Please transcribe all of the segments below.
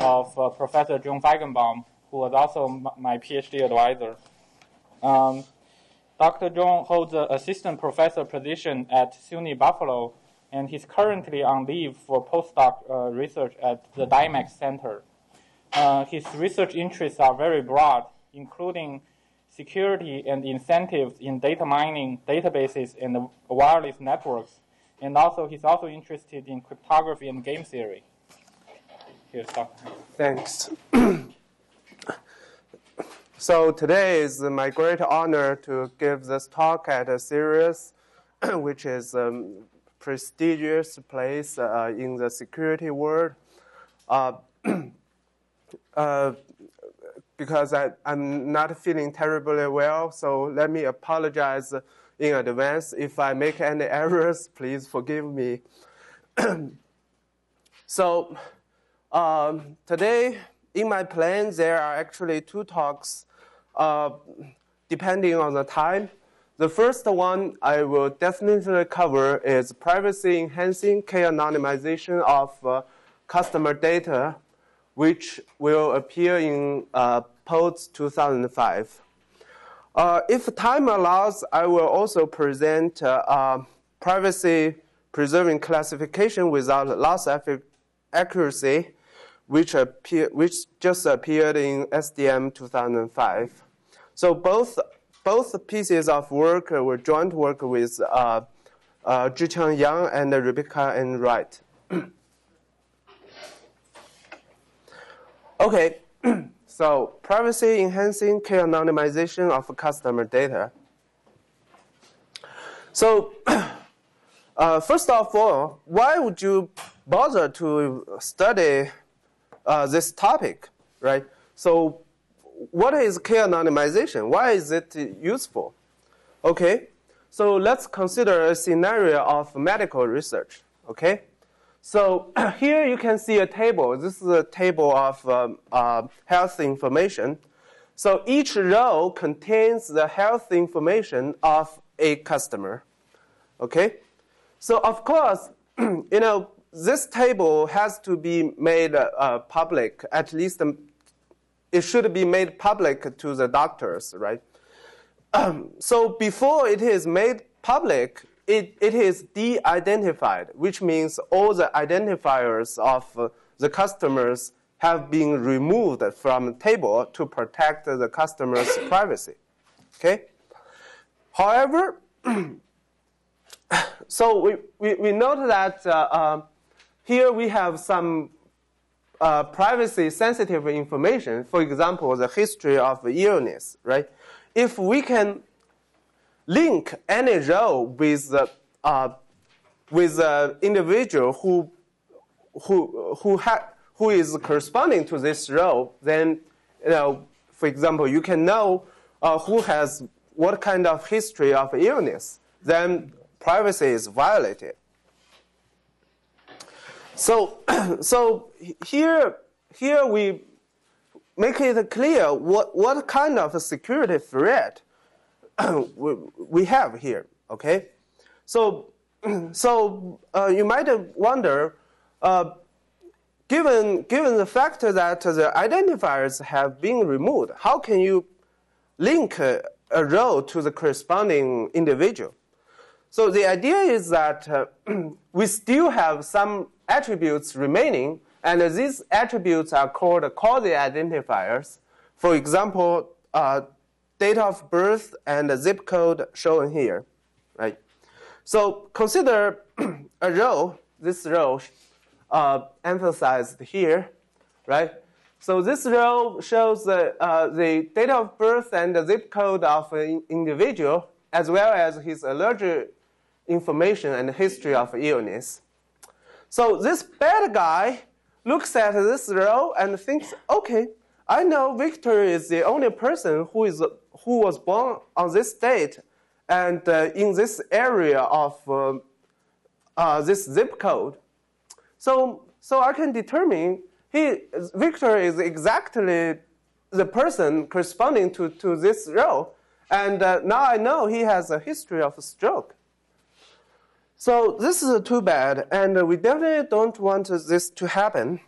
of uh, Professor Joan Feigenbaum, who was also my PhD advisor. Um, Dr. Zhong holds an assistant professor position at SUNY Buffalo, and he's currently on leave for postdoc uh, research at the DIMACS Center. Uh, his research interests are very broad, including security and incentives in data mining, databases, and wireless networks. And also, he's also interested in cryptography and game theory. Thanks. so today is my great honor to give this talk at a series, which is a prestigious place uh, in the security world. Uh, uh, because I, I'm not feeling terribly well, so let me apologize in advance. If I make any errors, please forgive me. so, um, today in my plan, there are actually two talks, uh, depending on the time. The first one I will definitely cover is privacy enhancing k anonymization of uh, customer data which will appear in uh, PODS 2005. Uh, if time allows, I will also present uh, uh privacy preserving classification without loss of accuracy, which, appear, which just appeared in SDM 2005. So both, both pieces of work were joint work with uh, uh, Zhiqiang Yang and Rebecca N. Wright. Okay, so privacy enhancing k anonymization of customer data. So, uh, first of all, why would you bother to study uh, this topic, right? So, what is k anonymization? Why is it useful? Okay, so let's consider a scenario of medical research. Okay, so here you can see a table. This is a table of um, uh, health information. So each row contains the health information of a customer. Okay? So of course, you know, this table has to be made uh, public. At least um, it should be made public to the doctors, right? Um, so before it is made public, it, it is de-identified, which means all the identifiers of uh, the customers have been removed from the table to protect the customer's privacy. Okay? However, so we, we, we note that uh, uh, here we have some uh, privacy sensitive information, for example, the history of illness, right? If we can link any row with the uh, with the individual who who who ha- who is corresponding to this row, then you know, for example, you can know uh, who has what kind of history of illness. Then privacy is violated. So, so here, here we make it clear what, what kind of security threat we have here, okay? So, so uh, you might wonder, uh, given, given the fact that the identifiers have been removed, how can you link a, a row to the corresponding individual? So the idea is that uh, we still have some attributes remaining, and these attributes are called quasi-identifiers. For example, uh, date of birth and zip code shown here, right? So consider a row, this row uh, emphasized here, right? So this row shows the, uh, the date of birth and the zip code of an individual, as well as his allergic information and history of illness. So this bad guy looks at this row and thinks, okay, I know Victor is the only person who is who was born on this date and uh, in this area of uh, uh, this zip code. So, so I can determine he, Victor is exactly the person corresponding to, to this row. And uh, now I know he has a history of a stroke. So this is too bad, and we definitely don't want this to happen.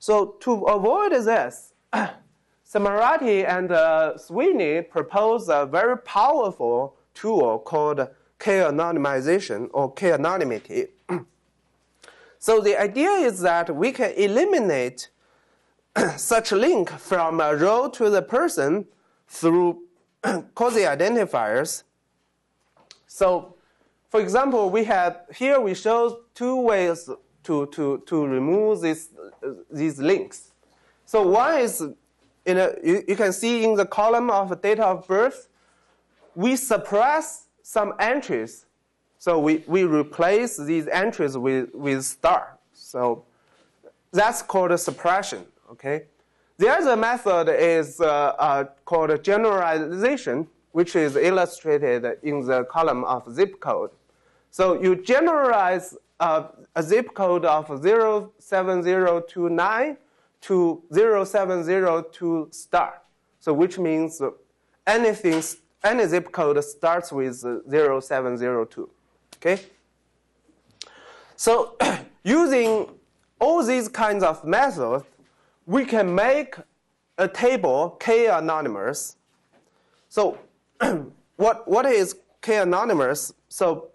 So to avoid this, Samarati and uh, Sweeney proposed a very powerful tool called k-anonymization or k-anonymity. so the idea is that we can eliminate such link from a row to the person through quasi-identifiers. So, for example, we have here we show two ways to, to, to remove this, uh, these links. So one is, in a, you, you can see in the column of date of birth, we suppress some entries. So we, we replace these entries with, with star. So that's called a suppression, okay? The other method is uh, uh, called generalization, which is illustrated in the column of zip code. So you generalize uh, a zip code of 07029 to 0702 star. So which means anything, any zip code starts with 0702. Okay? So using all these kinds of methods, we can make a table k anonymous. So what, what is k anonymous? So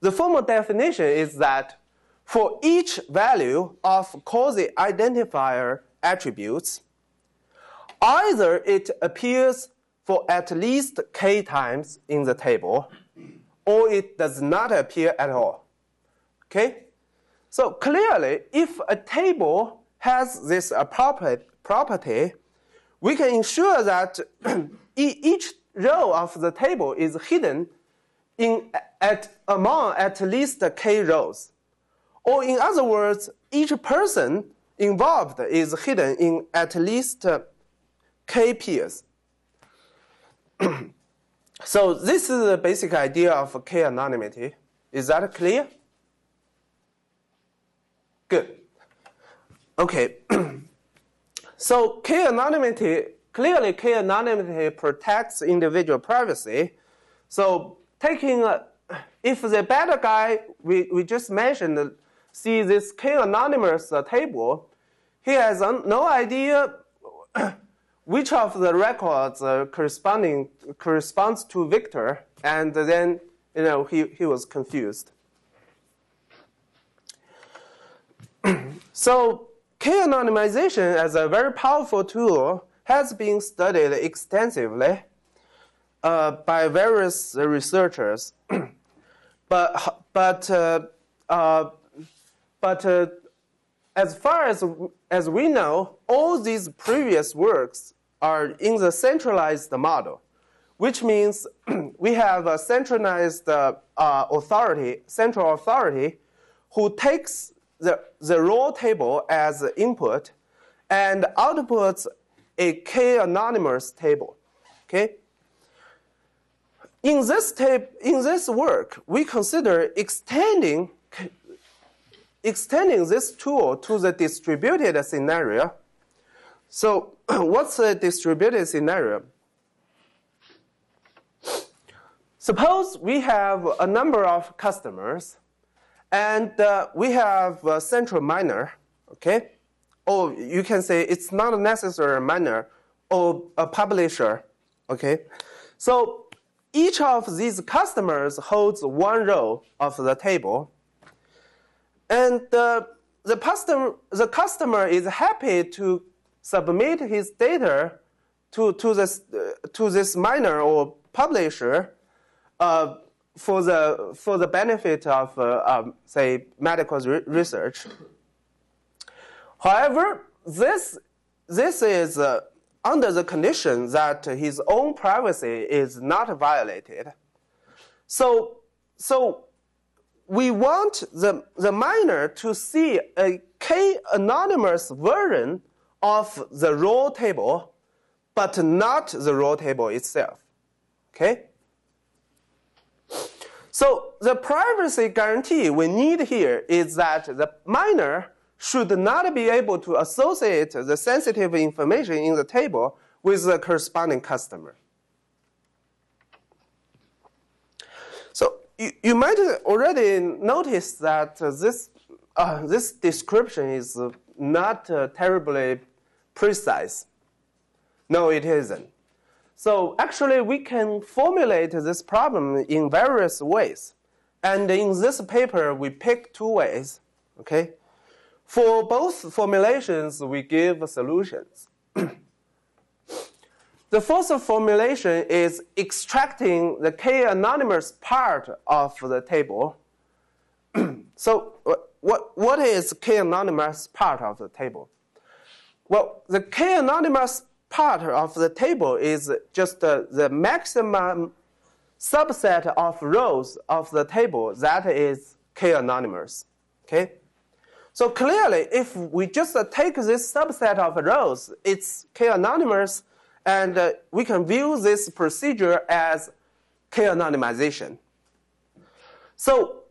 the formal definition is that for each value of quasi-identifier attributes, either it appears for at least k times in the table, or it does not appear at all. Okay? So clearly, if a table has this property, we can ensure that each row of the table is hidden in at among at least k rows. Or in other words, each person involved is hidden in at least uh, k pairs. so this is the basic idea of k anonymity. Is that clear? Good. Okay. so k anonymity clearly k anonymity protects individual privacy. So taking a, if the bad guy we, we just mentioned see this k anonymous table, he has no idea which of the records uh, corresponding corresponds to Victor, and then you know he, he was confused. so k-anonymization as a very powerful tool has been studied extensively uh, by various researchers, but but uh, uh, but uh, as far as as we know, all these previous works are in the centralized model, which means we have a centralized uh, authority, central authority, who takes the, the raw table as input and outputs a k-anonymous table. Okay? In this, tape, in this work, we consider extending, extending this tool to the distributed scenario. So what's the distributed scenario? Suppose we have a number of customers and uh, we have a central miner, okay? Or you can say it's not a miner or a publisher, okay? So each of these customers holds one row of the table. And uh, the, customer, the customer is happy to submit his data to, to, this, uh, to this miner or publisher uh, for the for the benefit of uh, um, say medical re research. However, this this is uh, under the condition that his own privacy is not violated. So so we want the the miner to see a k anonymous version of the raw table, but not the raw table itself. Okay. So the privacy guarantee we need here is that the miner should not be able to associate the sensitive information in the table with the corresponding customer. So you, you might already notice that this, uh, this description is not uh, terribly precise. No, it isn't. So actually, we can formulate this problem in various ways. And in this paper, we pick two ways. Okay, for both formulations, we give solutions. the first formulation is extracting the k-anonymous part of the table. so what, what is k-anonymous part of the table? Well, the k-anonymous part of the table is just uh, the maximum subset of rows of the table that is k-anonymous. Okay? So clearly, if we just uh, take this subset of rows, it's k-anonymous, and uh, we can view this procedure as k-anonymization. So,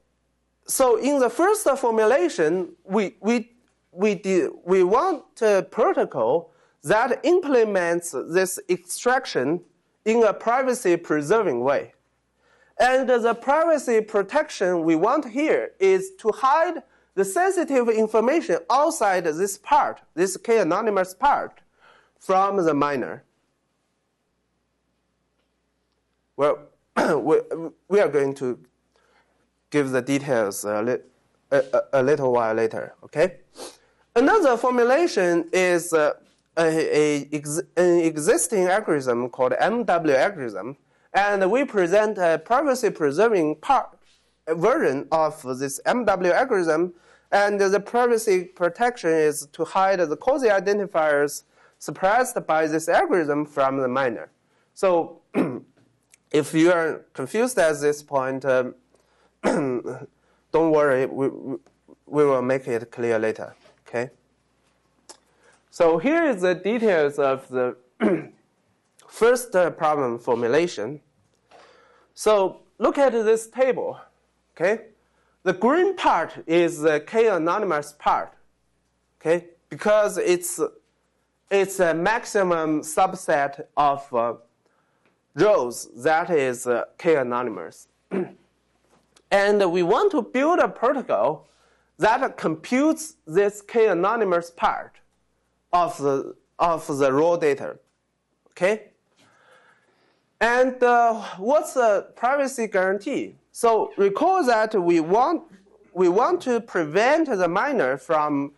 so in the first formulation, we, we, we, did, we want a protocol that implements this extraction in a privacy preserving way. And the privacy protection we want here is to hide the sensitive information outside this part, this k-anonymous part, from the miner. Well, we, we are going to give the details a, li a, a, little while later, okay? Another formulation is uh, a, a ex an existing algorithm called MW algorithm, and we present a privacy preserving part, version of this MW algorithm and the privacy protection is to hide the quasi identifiers suppressed by this algorithm from the miner. So if you are confused at this point, um, don't worry, we, we will make it clear later, okay? So here is the details of the first uh, problem formulation. So look at this table, okay? The green part is the k-anonymous part, okay? Because it's, it's a maximum subset of uh, rows that is uh, k-anonymous. and we want to build a protocol that computes this k-anonymous part of the, of the raw data, okay? And uh, what's the privacy guarantee? So recall that we want, we want to prevent the miner from,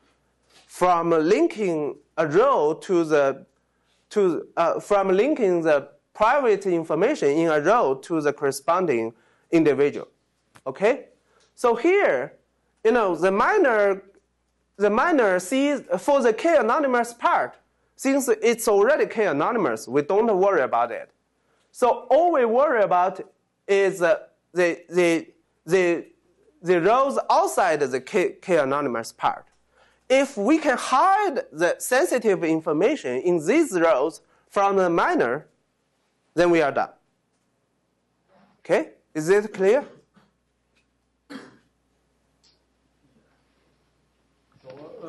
from linking a row to the, to, uh, from linking the private information in a row to the corresponding individual. Okay? So here, you know, the miner, the miner sees for the k anonymous part, since it's already k anonymous, we don't worry about it. So all we worry about is uh, the, the, the, the rows outside the K, K anonymous part. If we can hide the sensitive information in these rows from the miner, then we are done. Okay? Is it clear?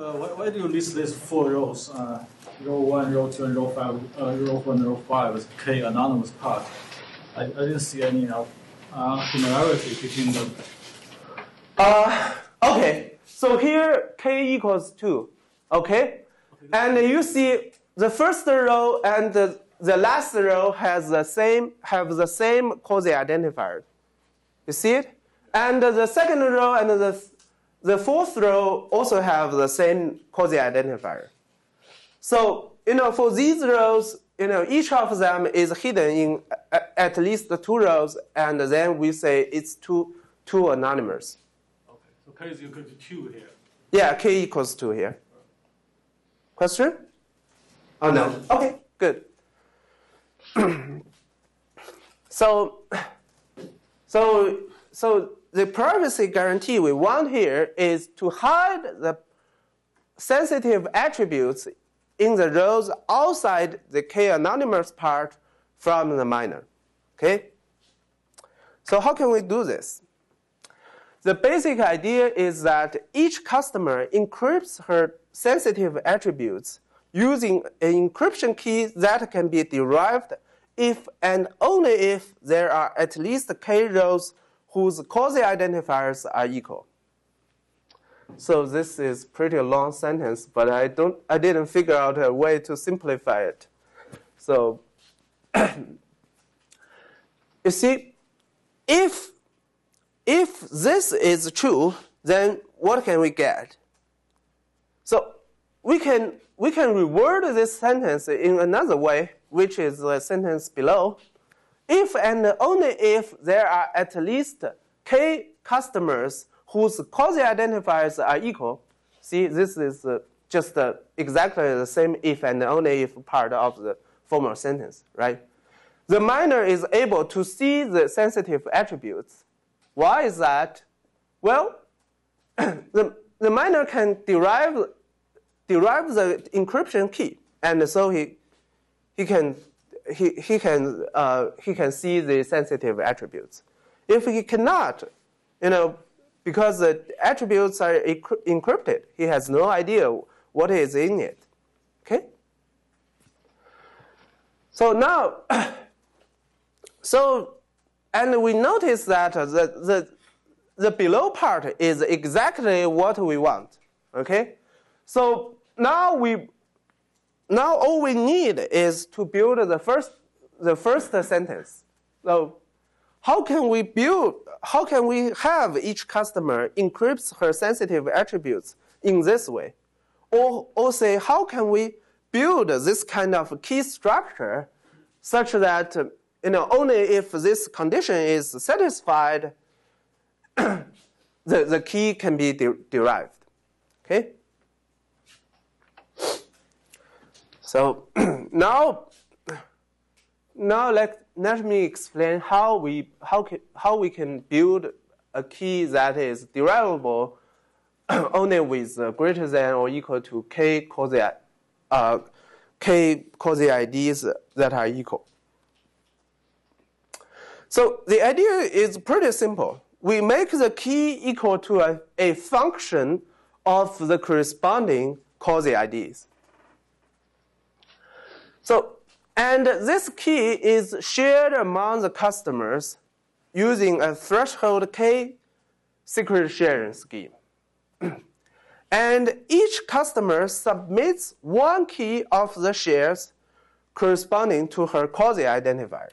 Uh, why, why, do you list these four rows? Uh, row 1, row 2, and row 5, uh, row 4 and row 5 with K anonymous part? I, I didn't see any of uh, similarity between them? Uh, okay, so here k equals 2, okay? And you see the first row and the, the last row has the same, have the same quasi-identifier. You see it? And the second row and the, the fourth row also have the same quasi-identifier. So, you know, for these rows, you know, each of them is hidden in uh, at least two rows, and then we say it's two, two anonymous. Okay, so k is equal to 2 here. Yeah, k equals 2 here. Question? Oh, no. Okay, good. so, so, so the privacy guarantee we want here is to hide the sensitive attributes in the rows outside the k-anonymous part from the miner. Okay? So how can we do this? The basic idea is that each customer encrypts her sensitive attributes using an encryption key that can be derived if and only if there are at least k rows whose quasi-identifiers are equal. So this is pretty long sentence, but I don't I didn't figure out a way to simplify it. So you see, if if this is true, then what can we get? So we can we can reword this sentence in another way, which is the sentence below. If and only if there are at least k customers whose quasi-identifiers are equal, see, this is uh, just uh, exactly the same if and only if part of the formal sentence, right? The miner is able to see the sensitive attributes. Why is that? Well, the, the miner can derive, derive the encryption key, and so he, he can, he, he, can, uh, he can see the sensitive attributes. If he cannot, you know, because the attributes are encrypted, he has no idea what is in it. Okay? So now, so, and we notice that the, the, the below part is exactly what we want. Okay? So now we, now all we need is to build the first, the first sentence. So how can we build, how can we have each customer encrypts her sensitive attributes in this way? Or, or say, how can we build this kind of key structure such that you know, only if this condition is satisfied, the, the key can be de derived. Okay? So now, now let, let me explain how we, how, can, how we can build a key that is derivable only with uh, greater than or equal to k quasi, uh, k quasi IDs that are equal. So the idea is pretty simple. We make the key equal to a, a function of the corresponding quasi IDs. So, and this key is shared among the customers using a threshold K secret sharing scheme. and each customer submits one key of the shares corresponding to her quasi identifier.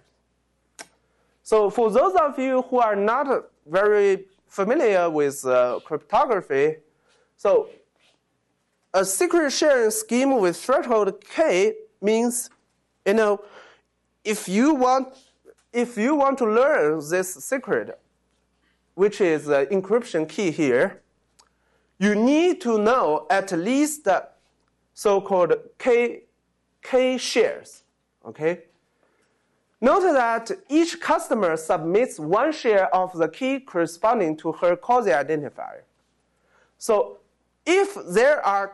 So for those of you who are not very familiar with uh, cryptography, so a secret sharing scheme with threshold k means, you know, if you want, if you want to learn this secret, which is the encryption key here, you need to know at least the so-called k, k shares, okay? Note that each customer submits one share of the key corresponding to her quasi identifier. So if there are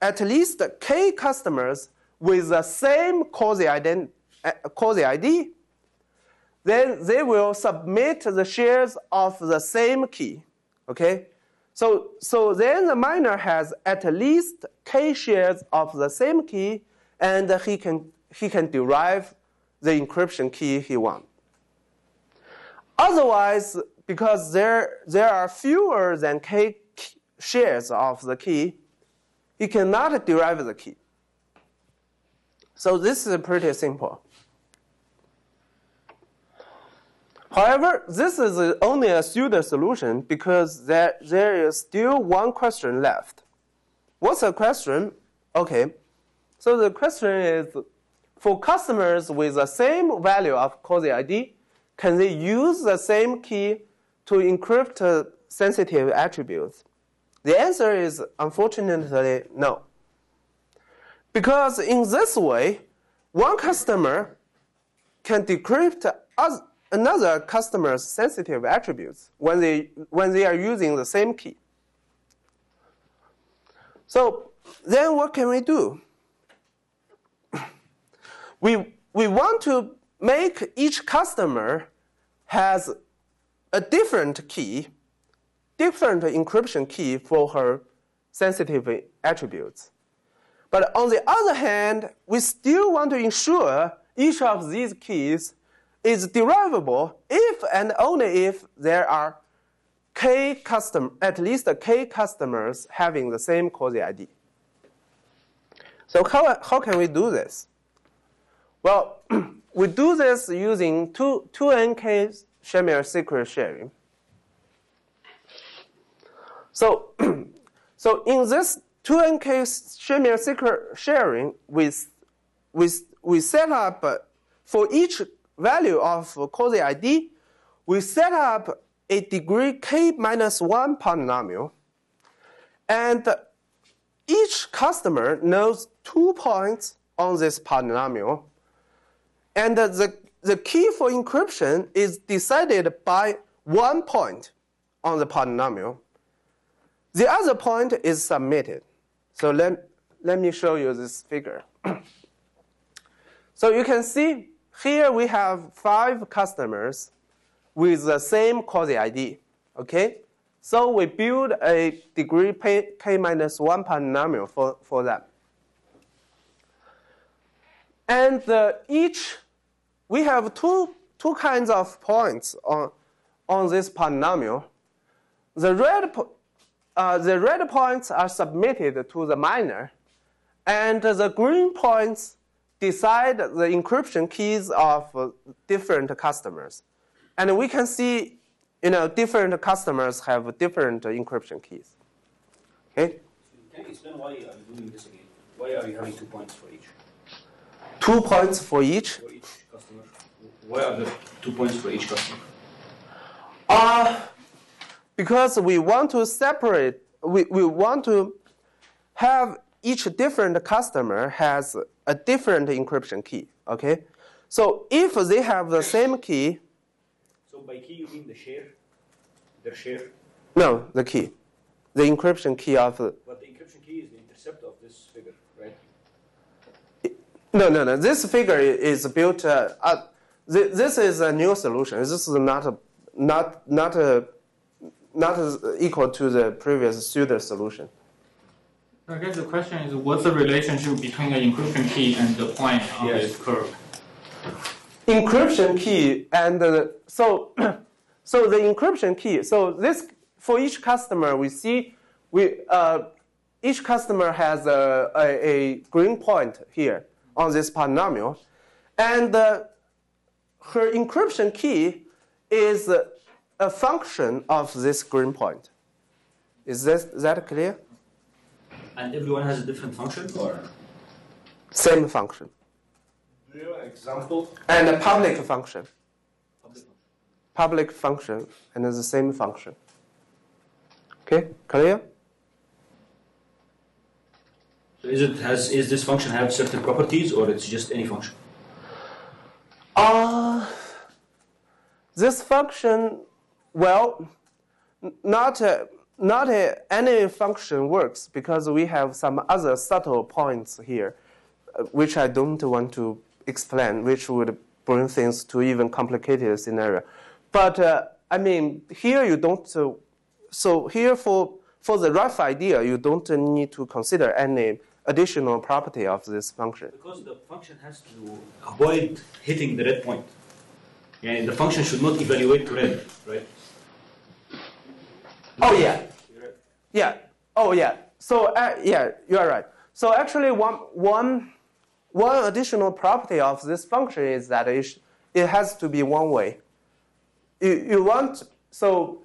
at least k customers with the same quasi ID, uh, then they will submit the shares of the same key. Okay? So, so then the miner has at least k shares of the same key, and he can, he can derive the encryption key he wants. Otherwise, because there, there are fewer than k shares of the key, he cannot derive the key. So this is pretty simple. However, this is only a pseudo solution because there, there is still one question left. What's the question? Okay, so the question is for customers with the same value of quasi ID, can they use the same key to encrypt sensitive attributes? The answer is unfortunately no. Because in this way, one customer can decrypt another customer's sensitive attributes when they, when they are using the same key. So then what can we do? we, we want to make each customer has a different key, different encryption key for her sensitive attributes. But on the other hand, we still want to ensure each of these keys is derivable if and only if there are k custom, at least k customers having the same quasi ID. So how, how can we do this? Well, we do this using 2, 2nk Shamir secret sharing. So, so in this 2nk Shamir secret sharing, we, we, we set up for each value of quasi ID, we set up a degree k minus 1 polynomial. And each customer knows two points on this polynomial. And the, the key for encryption is decided by one point on the polynomial. The other point is submitted. So let, let me show you this figure. so you can see here we have five customers with the same quasi ID. Okay? So we build a degree k minus 1 polynomial for, for them. And uh, each, we have two, two kinds of points on, on this polynomial. The red, uh, the red points are submitted to the miner, and the green points decide the encryption keys of different customers. And we can see, you know, different customers have different encryption keys. Okay? Can you explain why are you doing this again? Why are you having two points for each? Two points for each. For each customer. Why are there two points for each customer? Uh, because we want to separate, we, we want to have each different customer has a different encryption key, okay? So if they have the same key, So by key you mean the share? Their share? no, the key, the encryption key of, the But the encryption key is the intercept of this figure, right? no, no, no, this figure is built, uh, uh, this is a new solution. This is not, a, not, not, a, not as equal to the previous pseudo solution. I guess the question is, what's the relationship between the encryption key and the point on Yes. this curve? encryption key and uh, so so the encryption key so this for each customer we see we uh, each customer has a, a, a green point here on this polynomial and uh, her encryption key is uh, a function of this green point is this, that clear And everyone has a different function or? same function Do you have an example? and a public function Public function. public function and the same function. Okay, clear? So is it has is this function have certain properties or it's just any function? Uh, this function, well, not uh, not uh, any function works because we have some other subtle points here, uh, which I don't want to explain, which would bring things to even complicated scenario. But uh, I mean, here you don't. Uh, so here for for the rough idea, you don't need to consider any additional property of this function. Because the function has to avoid hitting the red point. And the function should not evaluate to red, right? Oh yeah. Yeah. Oh, yeah. So, uh, yeah, you are right. So, actually, one, one, one additional property of this function is that it, it has to be one way. You, you want, so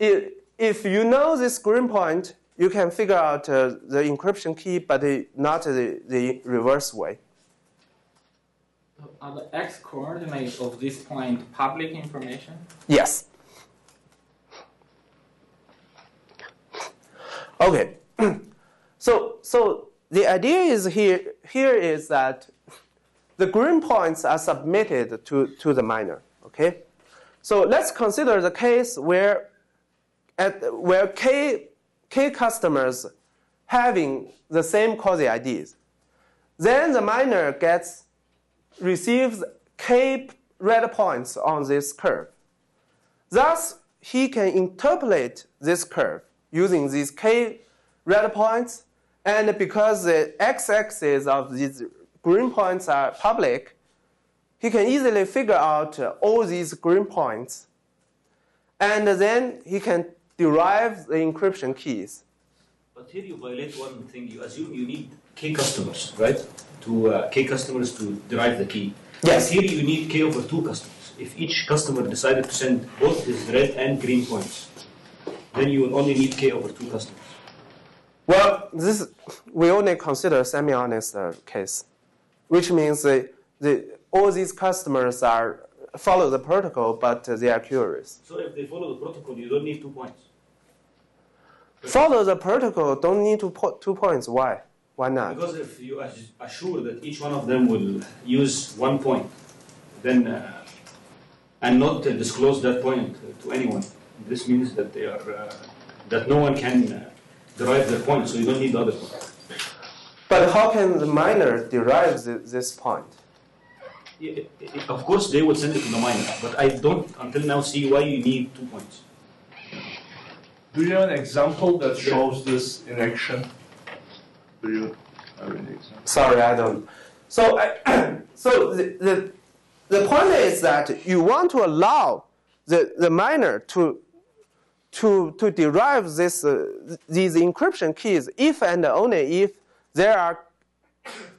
i if you know this green point, you can figure out uh, the encryption key, but not the, the reverse way. Are the x coordinates of this point public information? Yes. Okay. so so the idea is here here is that the green points are submitted to, to the miner. Okay. So let's consider the case where at where k k customers having the same quasi IDs. Then the miner gets receives k red points on this curve. Thus, he can interpolate this curve using these k red points, and because the x-axis of these green points are public, he can easily figure out uh, all these green points, and then he can derive the encryption keys. But here you violate one thing. You assume you need k customers, right? To uh, k customers to derive the key. Yes. Here you need k over two customers. If each customer decided to send both his red and green points, then you will only need k over two customers. Well, this we only consider semi-honest uh, case, which means the, the, all these customers are follow the protocol, but uh, they are curious. So if they follow the protocol, you don't need two points. Follow the protocol, don't need to put two points. Why? Why not? Because if you as- assure that each one of them will use one point, then uh, and not uh, disclose that point to anyone, this means that they are uh, that no one can uh, derive their point. So you don't need the other point. But how can the miner derive th- this point? I- I- Of course, they will send it to the miner, but I don't until now see why you need two points. Do you have an example that shows this in action? Do you have any? Sorry, I don't. So, I, so the, the, the point is that you want to allow the, the miner to, to, to derive this, uh, these encryption keys if and only if there are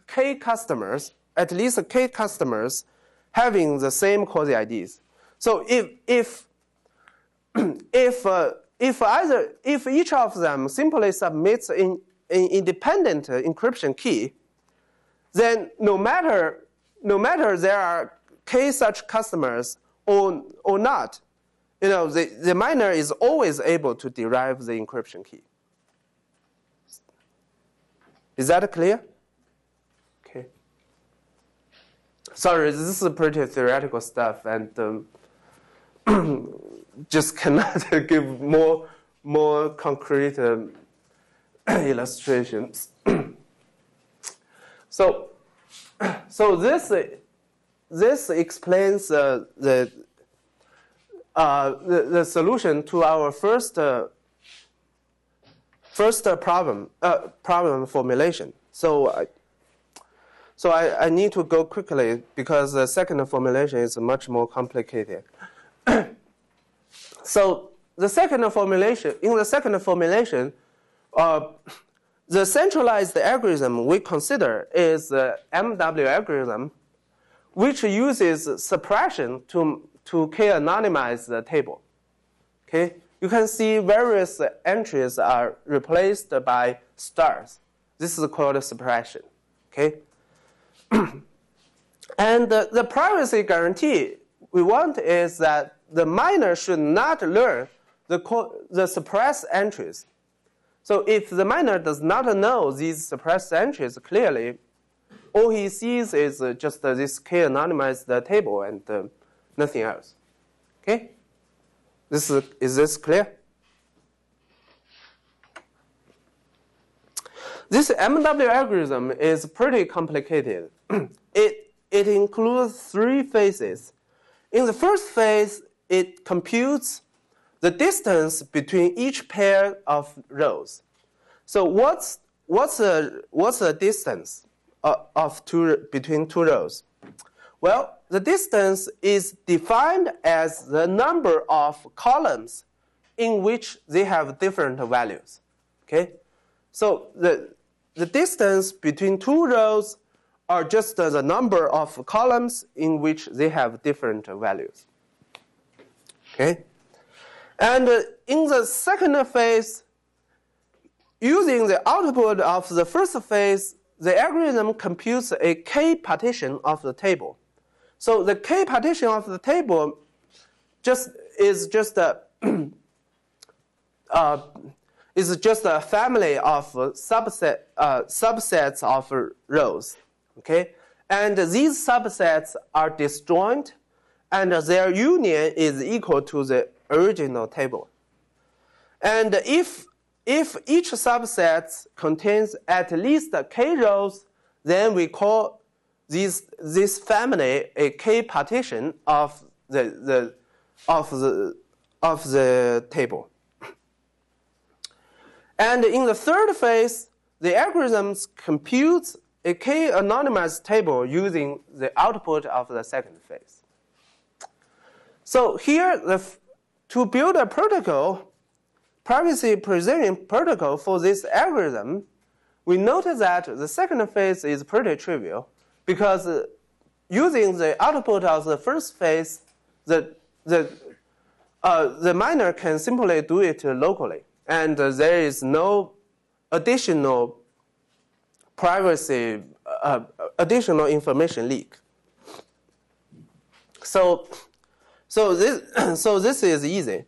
k customers, at least k customers, having the same quasi IDs. So if, if, if, uh, if either if each of them simply submits in, an independent uh, encryption key, then no matter no matter there are k such customers or or not, you know the, the miner is always able to derive the encryption key. Is that clear? Okay. Sorry, this is pretty theoretical stuff, and um, just cannot give more more concrete um, illustrations. so, so this this explains uh, the, uh, the the solution to our first uh, first problem uh, problem formulation. So. So I, I need to go quickly because the second formulation is much more complicated. So the second formulation, in the second formulation, uh, the centralized algorithm we consider is the MW algorithm, which uses suppression to, to k-anonymize the table. Okay? You can see various entries are replaced by stars. This is called suppression. Okay? and the, the privacy guarantee we want is that the miner should not learn the, the suppressed entries. So if the miner does not know these suppressed entries clearly, all he sees is just this k-anonymized table and uh, nothing else. Okay? This is, is this clear? This MW algorithm is pretty complicated. it, it includes three phases. In the first phase, it computes the distance between each pair of rows. So what's, what's, the, what's the distance of, of two, between two rows? Well, the distance is defined as the number of columns in which they have different values. Okay? So the, the distance between two rows are just the number of columns in which they have different values. Okay? And in the second phase, using the output of the first phase, the algorithm computes a k partition of the table. So the k partition of the table just is just a uh, is just a family of subset uh, subsets of rows. Okay, and these subsets are disjoint, and their union is equal to the original table. And if if each subset contains at least k rows, then we call this this family a k partition of the, the of the of the table. And in the third phase, the algorithm computes a k anonymous table using the output of the second phase. So here, the, to build a protocol, privacy preserving protocol for this algorithm, we notice that the second phase is pretty trivial because uh, using the output of the first phase, the, the, uh, the miner can simply do it locally. And uh, there is no additional privacy, uh, additional information leak. So, so this, so this is easy.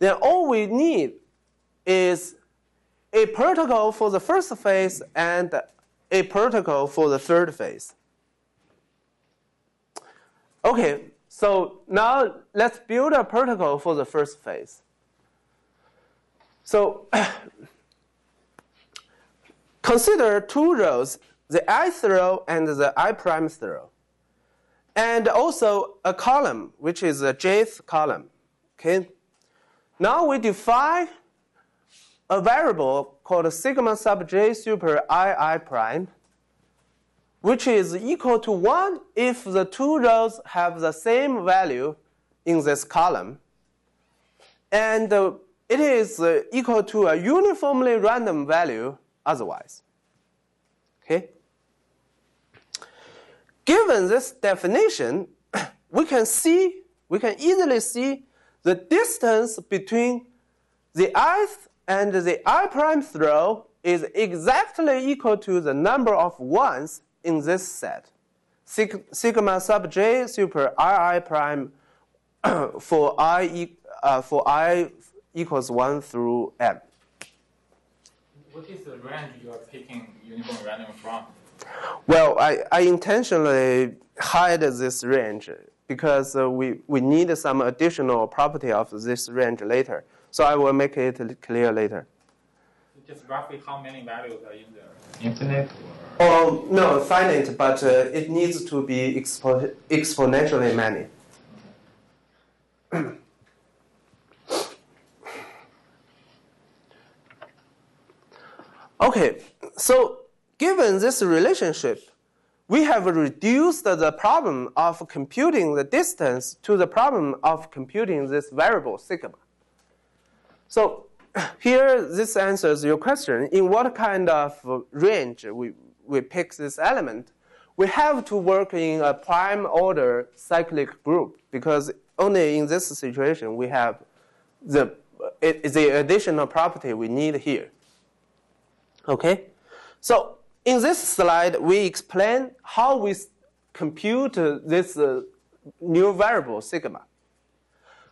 Then all we need is a protocol for the first phase and a protocol for the third phase. Okay, so now let's build a protocol for the first phase. So consider two rows, the ith row and the i prime row, and also a column, which is a jth column. Okay. Now we define a variable called sigma sub j super i i prime which is equal to 1 if the two rows have the same value in this column. And uh, it is uh, equal to a uniformly random value otherwise. Okay? Given this definition, we can see, we can easily see the distance between the ith and the i prime throw is exactly equal to the number of ones in this set. Sigma sub j super i prime for i uh, for i equals one through m. What is the range you are picking uniform random from? Well, I, I intentionally hide this range because uh, we, we need some additional property of this range later. So I will make it clear later. Just roughly how many values are in there? Infinite? Oh, no, finite, but uh, it needs to be expo exponentially many. okay, so given this relationship, we have reduced the problem of computing the distance to the problem of computing this variable sigma. So here, this answers your question. In what kind of range we, we pick this element, we have to work in a prime order cyclic group because only in this situation we have the, the additional property we need here. Okay? So in this slide, we explain how we compute this uh, new variable sigma.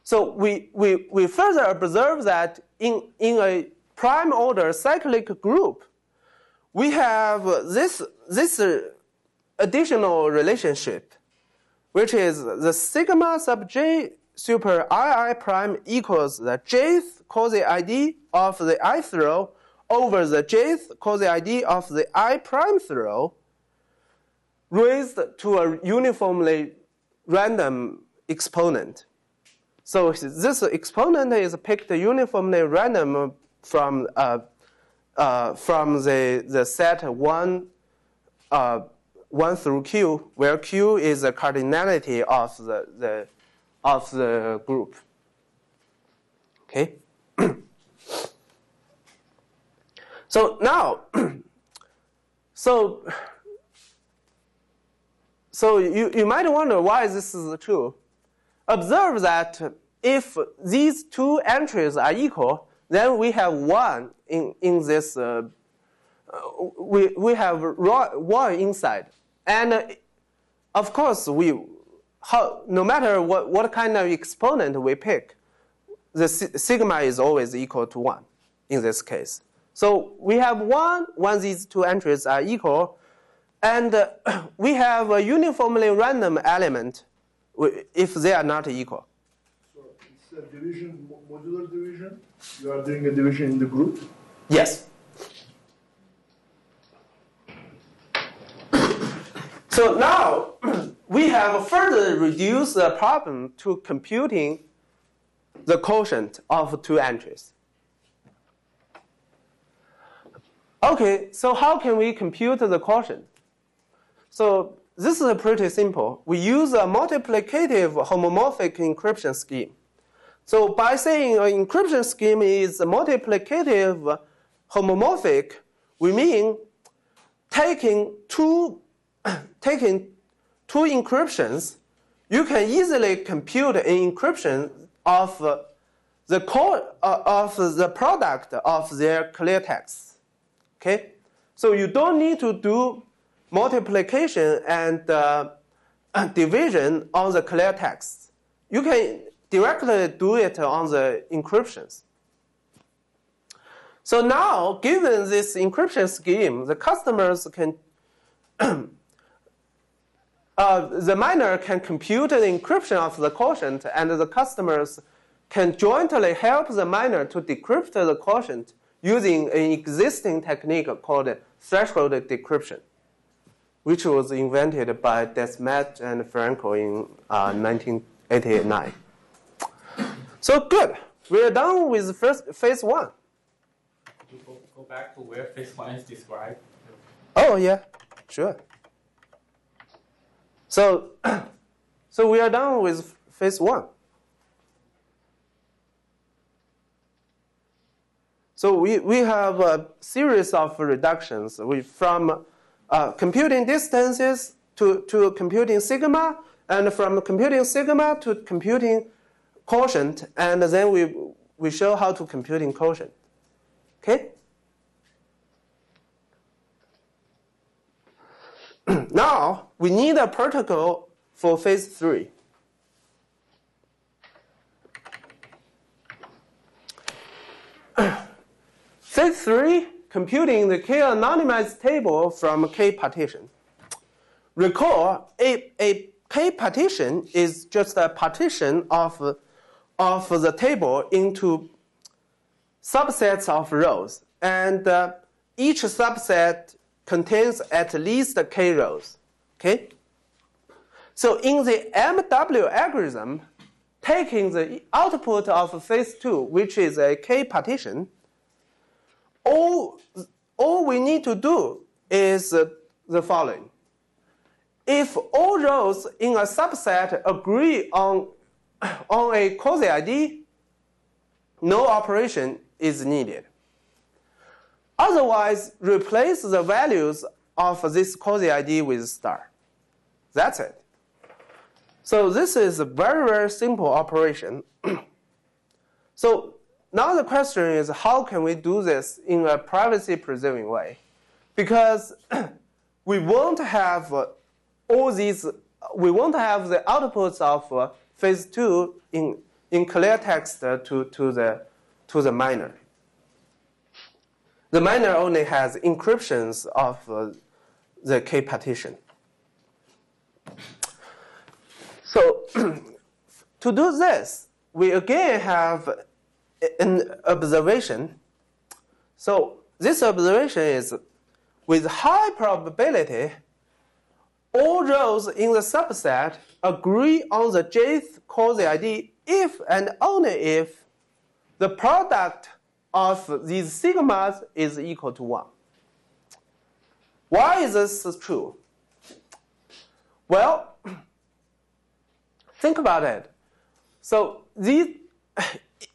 So we, we, we further observe that in, in a prime order cyclic group, we have this, this additional relationship, which is the sigma sub j super ii prime equals the jth quasi ID of the ith row over the jth quasi ID of the i prime row raised to a uniformly random exponent. So this exponent is picked uniformly random from uh, uh, from the, the set 1, uh, 1 through q, where q is the cardinality of the, the, of the group. Okay? So now, so, so you, you might wonder why this is true. Observe that if these two entries are equal, then we have one in, in this, uh, we, we have one inside. And uh, of course, we, how, no matter what, what kind of exponent we pick, the sigma is always equal to 1 in this case. So we have 1 when these two entries are equal, and uh, we have a uniformly random element if they are not equal. So it's a division, modular division? You are doing a division in the group? Yes. So now we have further reduced the problem to computing the quotient of two entries. Okay, so how can we compute the quotient? So this is pretty simple. We use a multiplicative homomorphic encryption scheme. So by saying an encryption scheme is multiplicative homomorphic, we mean taking two, taking two encryptions, you can easily compute an encryption of the uh, of the product of their clear text. Okay, so you don't need to do multiplication and uh, division on the clear text. You can directly do it on the encryptions. So now, given this encryption scheme, the customers can, uh, the miner can compute the encryption of the quotient, and the customers can jointly help the miner to decrypt the quotient using an existing technique called threshold decryption, which was invented by Desmedt and Frankel in uh, 1989. So good. We're done with first phase one. go, go back to where phase one is described? Oh yeah, sure. So, so we are done with phase one. So we, we have a series of reductions we, from uh, computing distances to, to computing sigma, and from computing sigma to computing quotient, and then we, we show how to computing quotient. Okay? now, we need a protocol for phase 3. Phase three, computing the K anonymized table from K partition. Recall, a, a K partition is just a partition of, of the table into subsets of rows. And uh, each subset contains at least K rows. Okay? So in the MW algorithm, taking the output of phase two, which is a K partition, all, all we need to do is the following. If all rows in a subset agree on, on a quasi ID, no operation is needed. Otherwise, replace the values of this quasi ID with star. That's it. So this is a very, very simple operation. so now the question is how can we do this in a privacy preserving way? Because we won't have uh, all these, we won't have the outputs of uh, phase two in, in clear text to, to, the, to the miner. The miner only has encryptions of uh, the K partition. So to do this, we again have an observation. So this observation is with high probability, all rows in the subset agree on the jth quasi ID if and only if the product of these sigmas is equal to 1. Why is this true? Well, think about it. So these,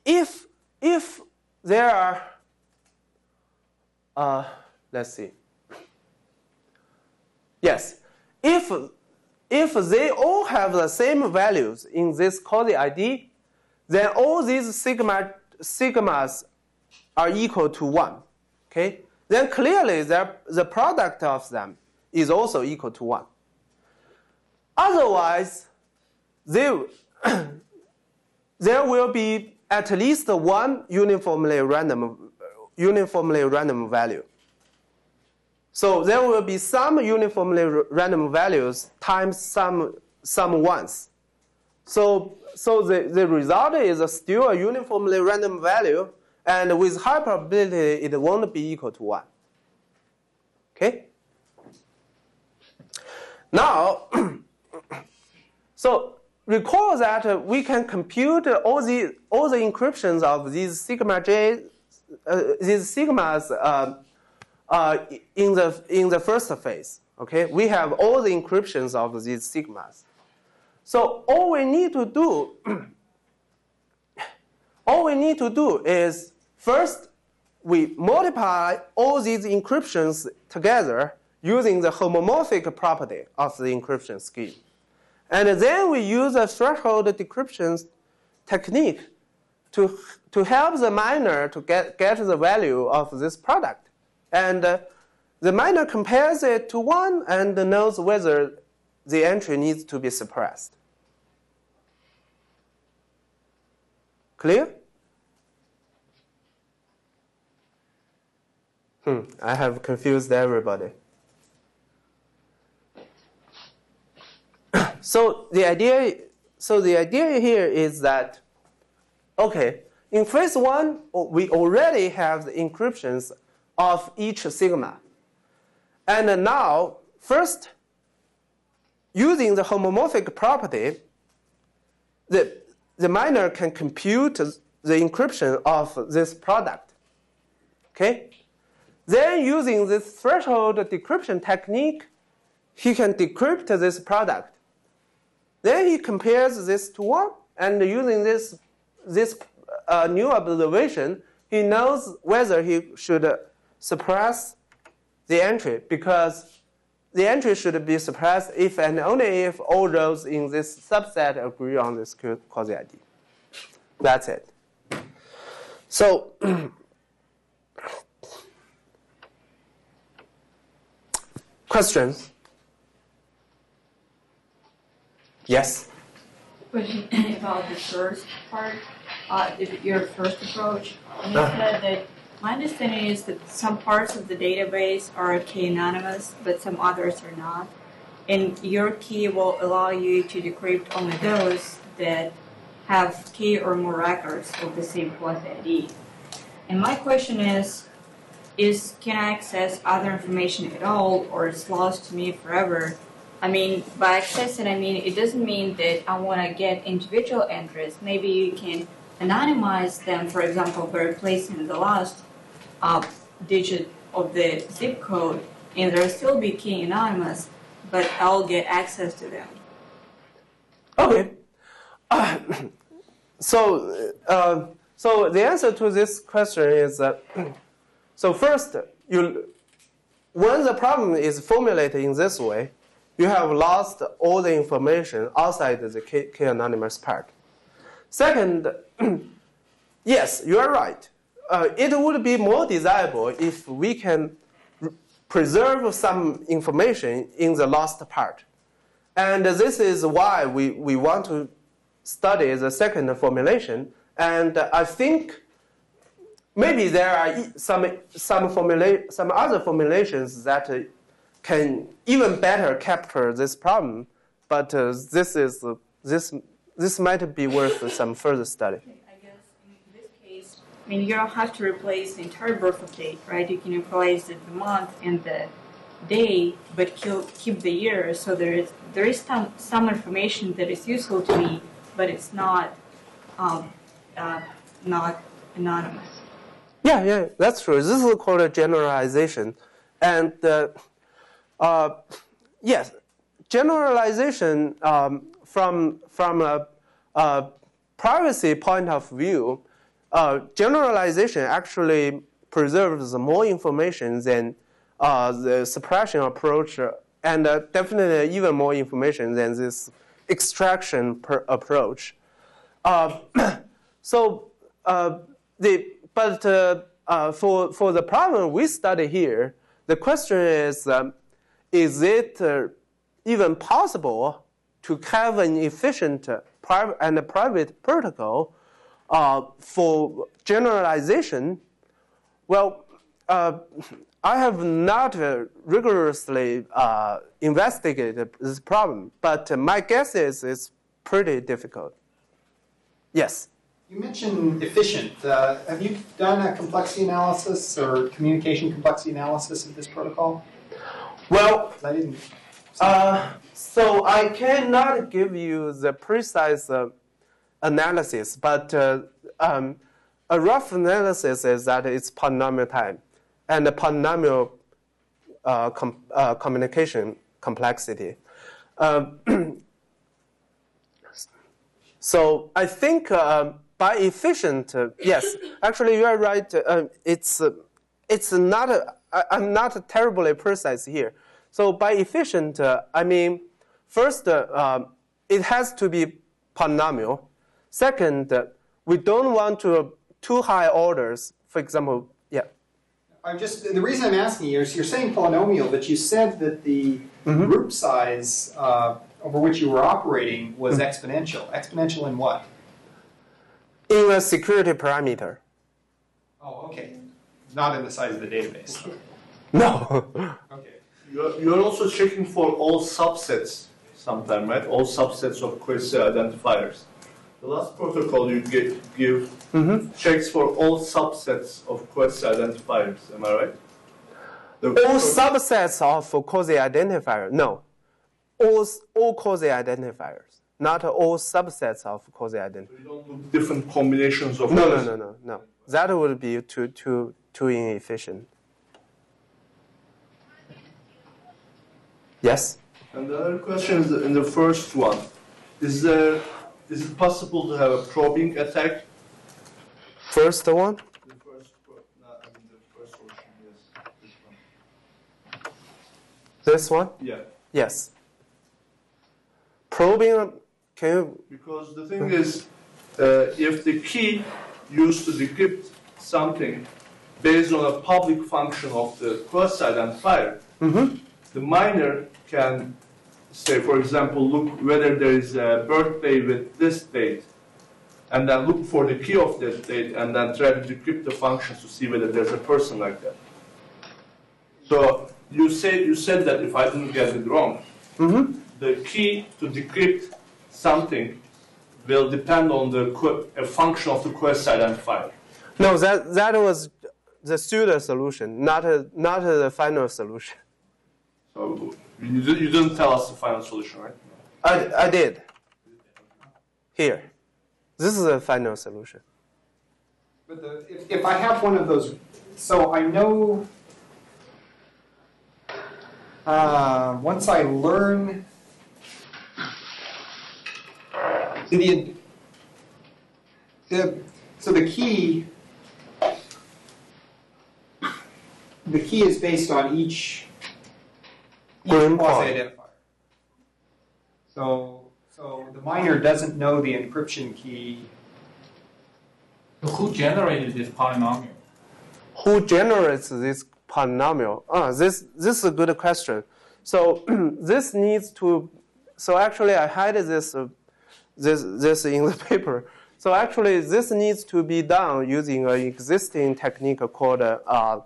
if if there are, uh, let's see. Yes, if if they all have the same values in this quasi ID, then all these sigma sigmas are equal to one. Okay, then clearly the product of them is also equal to one. Otherwise, they, there will be at least one uniformly random, uniformly random value. So there will be some uniformly random values times some, some ones. So, so the, the result is still a uniformly random value, and with high probability, it won't be equal to 1. Okay? Now, so recall that we can compute all the all the encryptions of these sigma j, uh, these sigmas uh, uh, in the in the first phase. Okay, we have all the encryptions of these sigmas. So all we need to do all we need to do is first we multiply all these encryptions together using the homomorphic property of the encryption scheme. And then we use a threshold decryption technique to, to help the miner to get, get the value of this product. And uh, the miner compares it to 1 and knows whether the entry needs to be suppressed. Clear? Hmm, I have confused everybody. So the idea so the idea here is that okay, in phase one we already have the encryptions of each sigma. And now first using the homomorphic property, the, the miner can compute the encryption of this product. Okay? Then using this threshold decryption technique, he can decrypt this product. Then he compares this to one, and using this, this uh, new observation, he knows whether he should suppress the entry because the entry should be suppressed if and only if all rows in this subset agree on this quasi ID. That's it. So, questions? Yes? Question about the first part, uh, your first approach. You Uh. said that my understanding is that some parts of the database are K anonymous, but some others are not. And your key will allow you to decrypt only those that have K or more records of the same quasi ID. And my question is, is can I access other information at all, or it's lost to me forever? I mean, by accessing, I mean it doesn't mean that I want to get individual entries. Maybe you can anonymize them, for example, by replacing the last uh, digit of the zip code, and they'll still be K anonymous, but I'll get access to them. Okay. Uh, so, uh, so the answer to this question is that. so first, you, when the problem is formulated in this way, you have lost all the information outside the K, K anonymous part. Second, yes, you are right. Uh, it would be more desirable if we can preserve some information in the lost part. And this is why we, we want to study the second formulation. And I think maybe there are some, some, formula, some other formulations that can even better capture this problem, but uh, this, is, uh, this, this might be worth some further study. I guess in this case, I mean, you don't have to replace the entire birth date, right? You can replace the month and the day, but keep the year. So there is there is some some information that is useful to me, but it's not um, uh, not anonymous. Yeah, yeah, that's true. This is called a generalization, and uh, uh, yes, generalization um, from from a, a, privacy point of view, uh, generalization actually preserves more information than uh, the suppression approach, and uh, definitely even more information than this extraction approach. Uh, so uh, the but for for the problem we study here, the question is. Um, is it uh, even possible to have an efficient uh, private and private protocol uh, for generalization? Well, uh, I have not uh, rigorously uh, investigated this problem, but my guess is it's pretty difficult. Yes. You mentioned efficient. have you done a complexity analysis or communication complexity analysis of this protocol? Well, Uh, so I cannot give you the precise uh, analysis, but uh, um, a rough analysis is that it's polynomial time and the polynomial uh, com uh, communication complexity. Um, so I think um, by efficient, uh, yes, actually you are right. Uh, it's uh, it's not. A, I, I'm not terribly precise here. So by efficient, uh, I mean first uh, um, it has to be polynomial. Second, uh, we don't want to too high orders. For example, yeah. I'm just the reason I'm asking you is you're saying polynomial, but you said that the group size uh, over which you were operating was exponential. Exponential in what? In a security parameter. Oh, okay. Not in the size of the database. No. Okay. You're, you're also checking for all subsets sometime, right? All subsets of query uh, identifiers. The last protocol you get, give mm-hmm. checks for all subsets of query identifiers. Am I right? The all subsets of quasi identifier. No. All, all quasi identifiers. Not all subsets of quasi identifiers. You don't do different combinations of No, no, no, no, no. That would be too, too, too inefficient. Yes? And the other question is in the first one, is there is it possible to have a probing attack? First one? The first, pro- no, I mean the first yes, this one. This one? Yeah, Yes. Probing, can you? because the thing is, uh, if the key used to decrypt something based on a public function of the cross identifier, the miner can say, for example, look whether there is a birthday with this date, and then look for the key of that date, and then try to decrypt the functions to see whether there's a person like that. So you said you said that if I didn't get it wrong, mm-hmm. the key to decrypt something will depend on the que- a function of the quasi identifier. No, that, that was the pseudo solution, not, a, not a, the final solution. So you, di- you didn't tell us the final solution, right? I, I did. Here. This is the final solution. But the, if, if I have one of those, so I know uh, once I learn the, the so the key the key is based on each each Green quasi identifier. So so the miner doesn't know the encryption key So who generated this polynomial? Who generates this polynomial? Ah, this, this is a good question. So this needs to, so actually I had this, uh, this, this in the paper. So actually this needs to be done using an existing technique called uh, uh,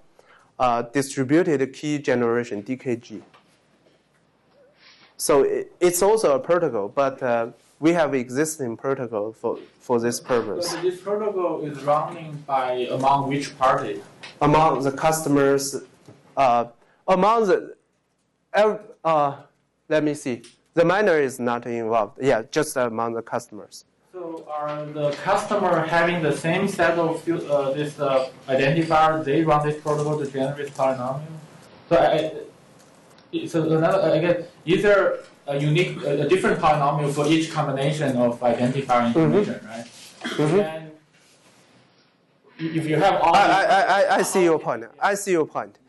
uh, distributed key generation, DKG. So it, it's also a protocol, but uh, we have existing protocol for, for this purpose. So this protocol is running by among which party? among the customers, uh, among the, uh, let me see, the miner is not involved. Yeah, just among the customers. So are the customer having the same set of uh, this uh, identifier? They run this protocol to generate polynomial. So I, I- so another I guess is there a unique a, a different polynomial for each combination of identifier information, right? And if you have all I, I, I, I see your point. I see your point.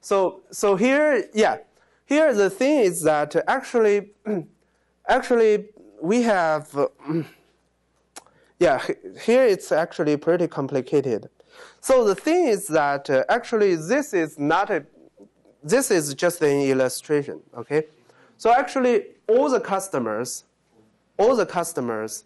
So, so here, yeah, here the thing is that actually, actually we have, uh, yeah, here it's actually pretty complicated. So the thing is that uh, actually this is not a, this is just an illustration, okay? So actually all the customers, all the customers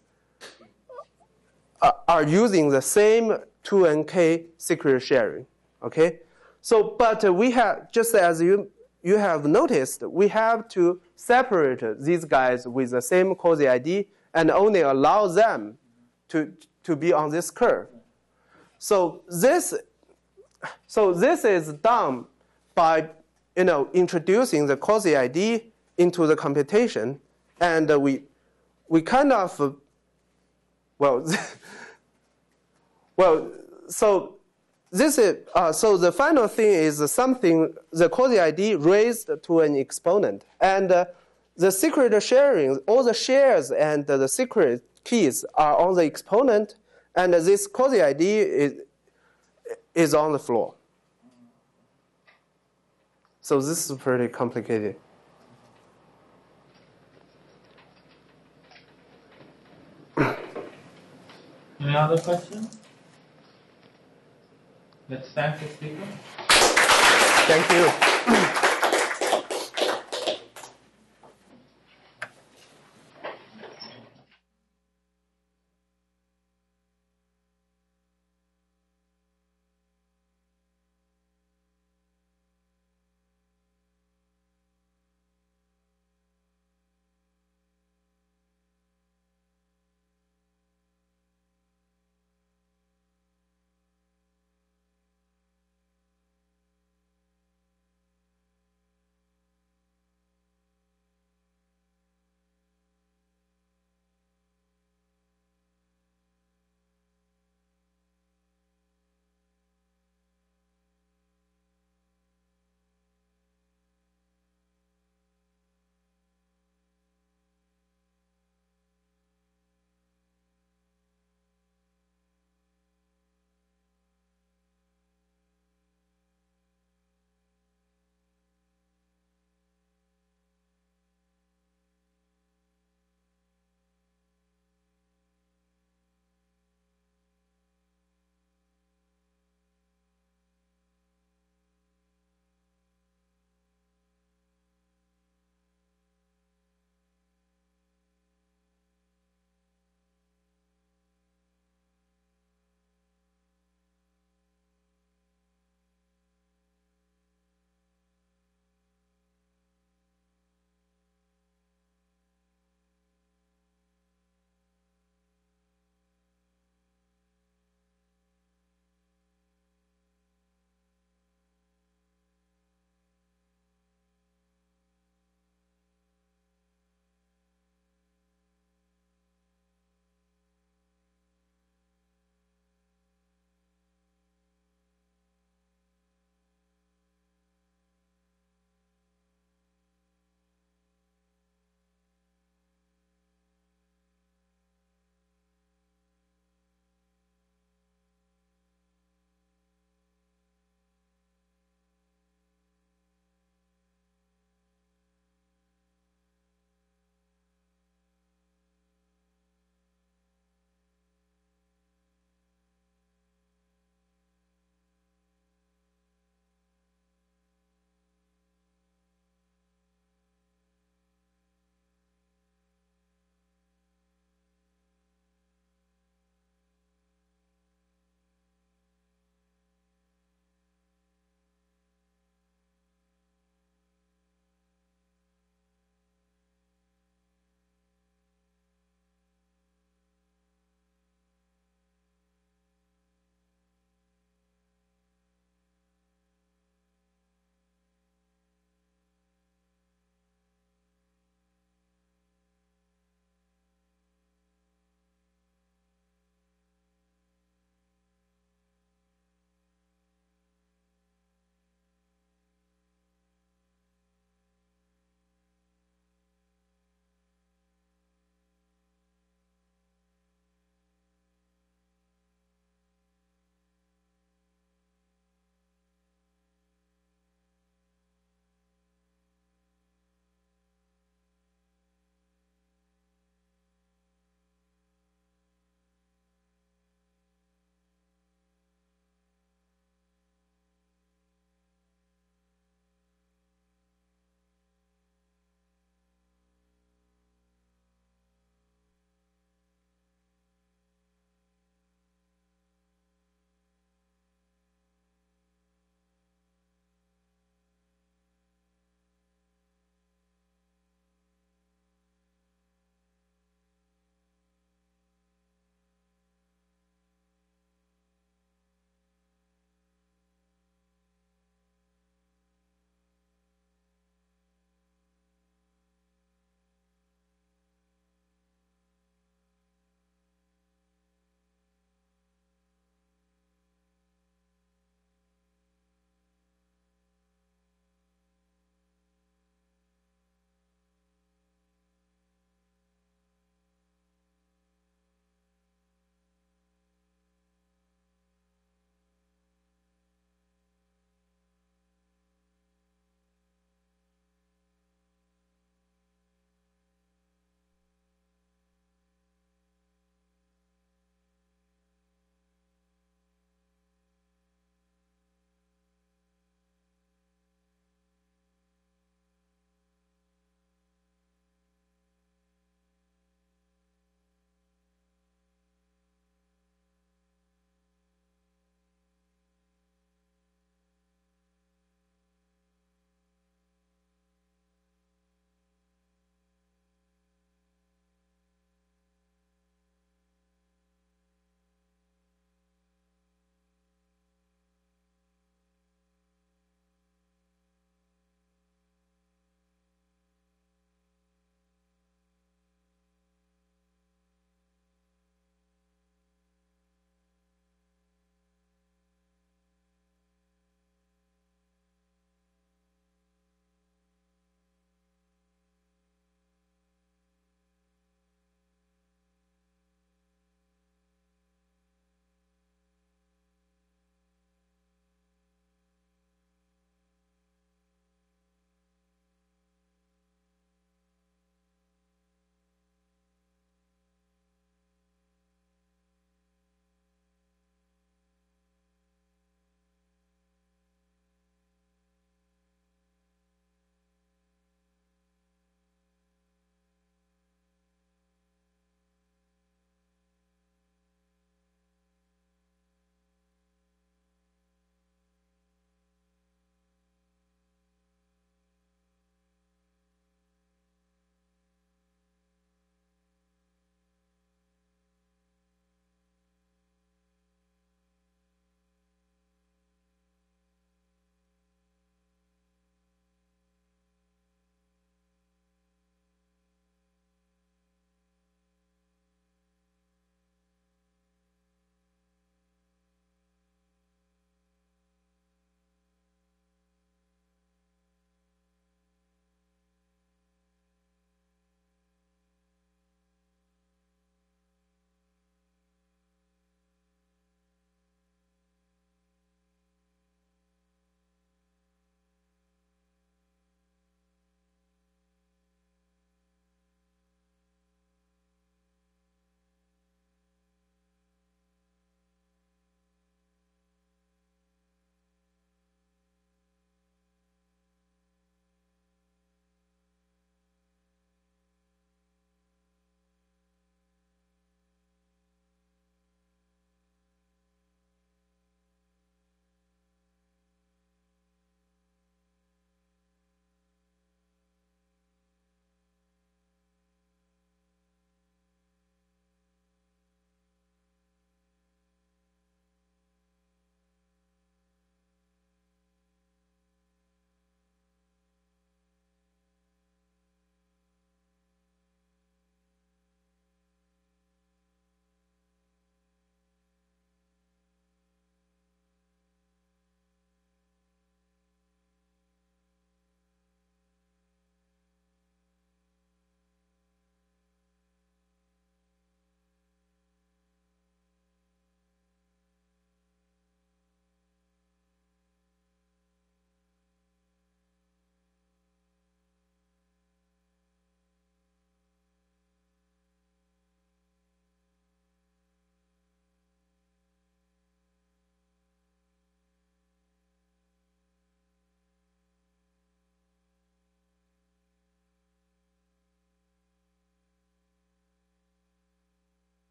are- are using the same 2NK secret sharing. Okay, so but uh, we have just as you you have noticed, we have to separate these guys with the same quasi ID and only allow them to to be on this curve. So this so this is done by you know introducing the quasi ID into the computation, and uh, we we kind of well. Well, so this is uh, so the final thing is something the quasi ID raised to an exponent, and uh, the secret sharing, all the shares and the secret keys are on the exponent, and this quasi ID is, is on the floor. So this is pretty complicated. Any other questions? Let's thank the speaker. Thank you.